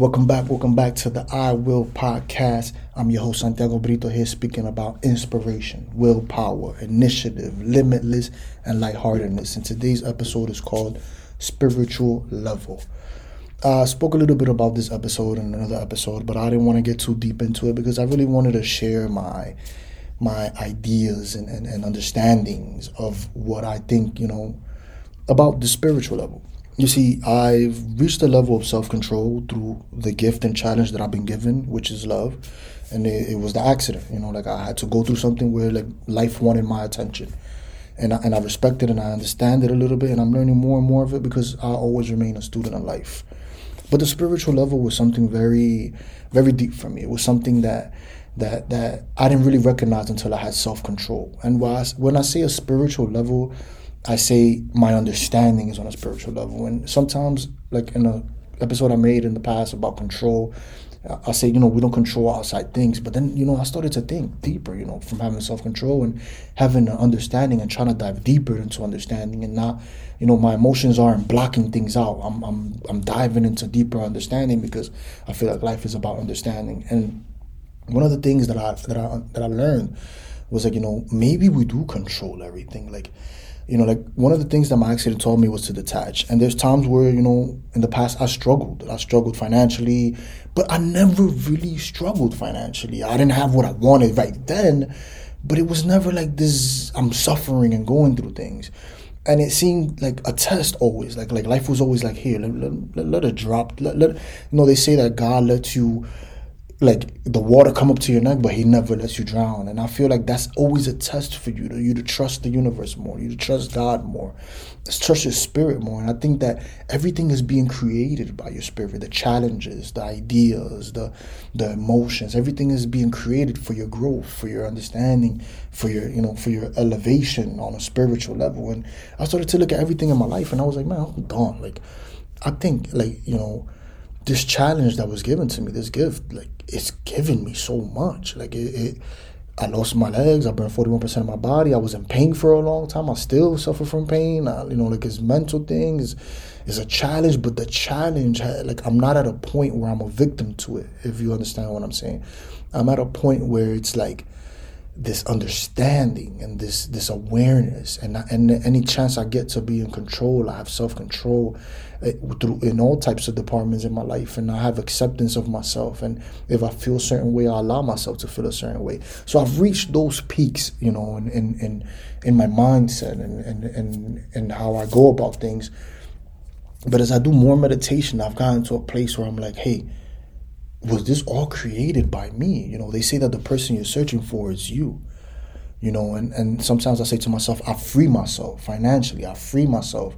Welcome back, welcome back to the I Will podcast. I'm your host, Santiago Brito, here speaking about inspiration, willpower, initiative, limitless, and lightheartedness. And today's episode is called Spiritual Level. Uh, I spoke a little bit about this episode in another episode, but I didn't want to get too deep into it because I really wanted to share my my ideas and, and, and understandings of what I think, you know, about the spiritual level. You see, I've reached a level of self control through the gift and challenge that I've been given, which is love. And it, it, was the accident, you know, like I had to go through something where like life wanted my attention. And I, and I respect it and I understand it a little bit and I'm learning more and more of it because I always remain a student of life. But the spiritual level was something very, very deep for me. It was something that that that I didn't really recognize until I had self control. And when I, when I say a spiritual level, I say my understanding is on a spiritual level. And sometimes, like in a episode I made in the past about control, I say, you know, we don't control outside things. But then, you know, I started to think deeper, you know, from having self control and having an understanding and trying to dive deeper into understanding and not, you know, my emotions aren't blocking things out. I'm, I'm, I'm diving into deeper understanding because I feel like life is about understanding. And one of the things that I, that I, that I learned was like, you know, maybe we do control everything. Like, you know, like one of the things that my accident taught me was to detach. And there's times where, you know, in the past I struggled. I struggled financially, but I never really struggled financially. I didn't have what I wanted right then, but it was never like this I'm suffering and going through things. And it seemed like a test always. Like like life was always like here, let, let, let it drop. Let, let, you know, they say that God lets you like the water come up to your neck, but he never lets you drown. And I feel like that's always a test for you to you to trust the universe more, you to trust God more, trust your spirit more. And I think that everything is being created by your spirit. The challenges, the ideas, the the emotions, everything is being created for your growth, for your understanding, for your you know, for your elevation on a spiritual level. And I started to look at everything in my life and I was like, man, hold on. Like I think like, you know, this challenge that was given to me, this gift, like it's given me so much. Like it, it I lost my legs. I burned forty one percent of my body. I was in pain for a long time. I still suffer from pain. I, you know, like it's mental things. It's a challenge, but the challenge, like I'm not at a point where I'm a victim to it. If you understand what I'm saying, I'm at a point where it's like this understanding and this this awareness and and any chance I get to be in control, I have self control eh, through in all types of departments in my life, and I have acceptance of myself. And if I feel a certain way, I allow myself to feel a certain way. So I've reached those peaks, you know, in in in, in my mindset and, and and and how I go about things. But as I do more meditation, I've gotten to a place where I'm like, hey was this all created by me? You know, they say that the person you're searching for is you. You know, and, and sometimes I say to myself, I free myself financially, I free myself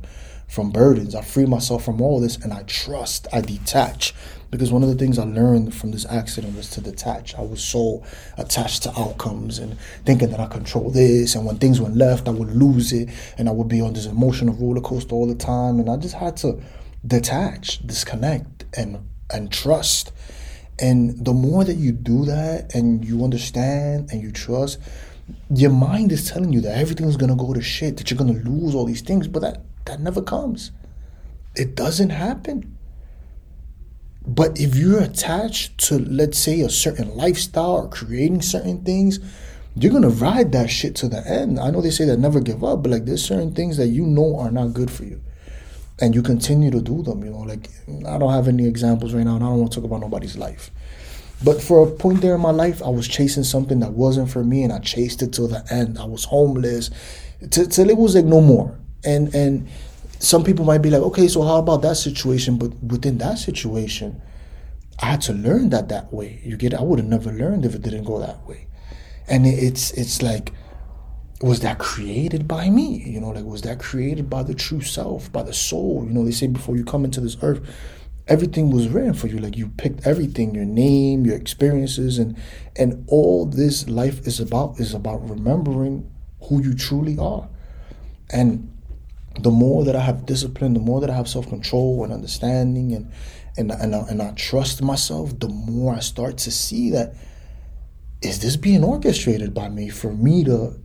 from burdens, I free myself from all this, and I trust, I detach. Because one of the things I learned from this accident was to detach. I was so attached to outcomes and thinking that I control this, and when things went left, I would lose it, and I would be on this emotional roller coaster all the time. And I just had to detach, disconnect, and and trust and the more that you do that and you understand and you trust, your mind is telling you that everything's gonna go to shit, that you're gonna lose all these things, but that that never comes. It doesn't happen. But if you're attached to, let's say, a certain lifestyle or creating certain things, you're gonna ride that shit to the end. I know they say that never give up, but like there's certain things that you know are not good for you and you continue to do them. You know, like I don't have any examples right now, and I don't want to talk about nobody's life. But for a point there in my life, I was chasing something that wasn't for me, and I chased it till the end. I was homeless, t- till it was like no more. And and some people might be like, okay, so how about that situation? But within that situation, I had to learn that that way. You get, It? I would have never learned if it didn't go that way. And it's it's like was that created by me? You know, like was that created by the true self, by the soul? You know, they say before you come into this earth, everything was written for you. Like you picked everything, your name, your experiences, and and all this life is about is about remembering who you truly are. And the more that I have discipline, the more that I have self control and understanding, and and and I, and I trust myself, the more I start to see that is this being orchestrated by me for me to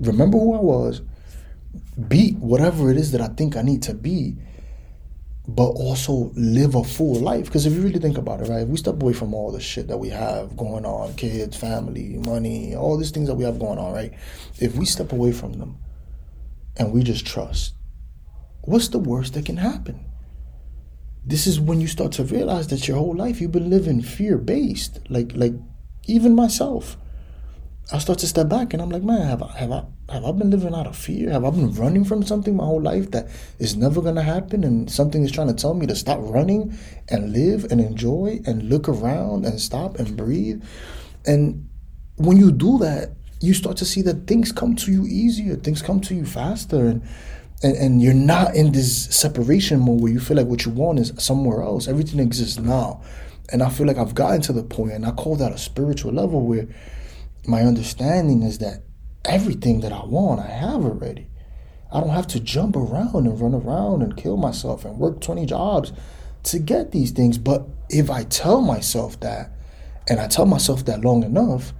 remember who I was, be whatever it is that I think I need to be. but also live a full life. Because if you really think about it, right, if we step away from all the shit that we have going on, kids, family, money, all these things that we have going on, right? If we step away from them and we just trust, what's the worst that can happen? This is when you start to realize that your whole life you've been living fear based. Like like even myself. I start to step back and I'm like, man, have I have I have I been living out of fear? Have I been running from something my whole life that is never gonna happen and something is trying to tell me to stop running and live and enjoy and look around and stop and breathe? And when you do that, you start to see that things come to you easier, things come to you faster and and, and you're not in this separation mode where you feel like what you want is somewhere else. Everything exists now. And I feel like I've gotten to the point, and I call that a spiritual level where my understanding is that everything that I want, I have already. I don't have to jump around and run around and kill myself and work 20 jobs to get these things. But if I tell myself that, and I tell myself that long enough,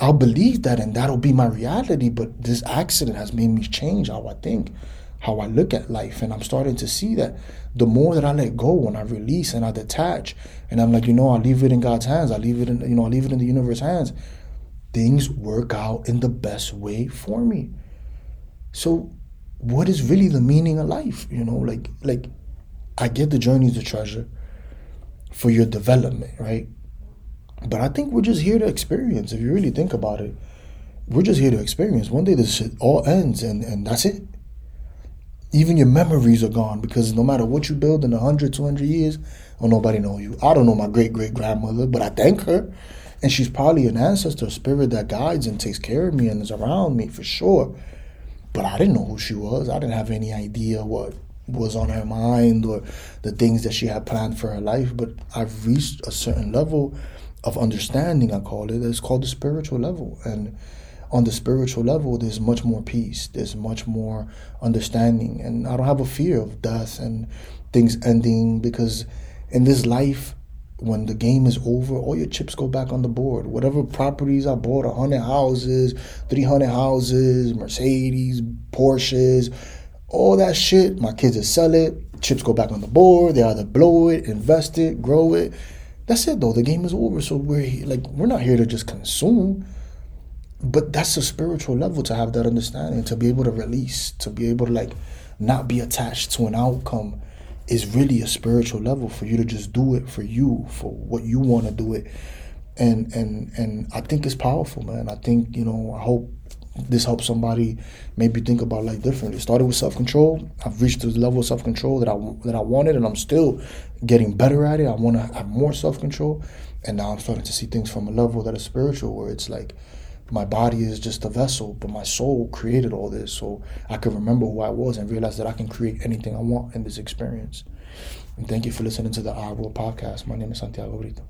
I'll believe that and that'll be my reality. But this accident has made me change how I think, how I look at life. And I'm starting to see that the more that I let go and I release and I detach, and I'm like, you know, I leave it in God's hands. I leave it in, you know, I leave it in the universe's hands things work out in the best way for me. So what is really the meaning of life? You know, like like I get the journey to treasure for your development, right? But I think we're just here to experience. If you really think about it, we're just here to experience. One day this shit all ends and, and that's it. Even your memories are gone because no matter what you build in 100, 200 years, oh, nobody know you. I don't know my great great grandmother, but I thank her and she's probably an ancestor spirit that guides and takes care of me and is around me for sure. But I didn't know who she was. I didn't have any idea what was on her mind or the things that she had planned for her life. But I've reached a certain level of understanding, I call it. It's called the spiritual level. And on the spiritual level, there's much more peace, there's much more understanding. And I don't have a fear of death and things ending because in this life, when the game is over, all your chips go back on the board. Whatever properties I bought, 100 houses, 300 houses, Mercedes, Porsches, all that shit, my kids will sell it. Chips go back on the board. They either blow it, invest it, grow it. That's it though. The game is over. So we're like we're not here to just consume. But that's a spiritual level to have that understanding, to be able to release, to be able to like not be attached to an outcome is really a spiritual level for you to just do it for you, for what you want to do it. And and and I think it's powerful, man. I think, you know, I hope this helps somebody maybe think about life differently. It started with self control. I've reached the level of self control that I that I wanted, and I'm still getting better at it. I want to have more self control, and now I'm starting to see things from a level that is spiritual, where it's like my body is just a vessel, but my soul created all this. So I can remember who I was and realize that I can create anything I want in this experience. And thank you for listening to the Will podcast. My name is Santiago Brito.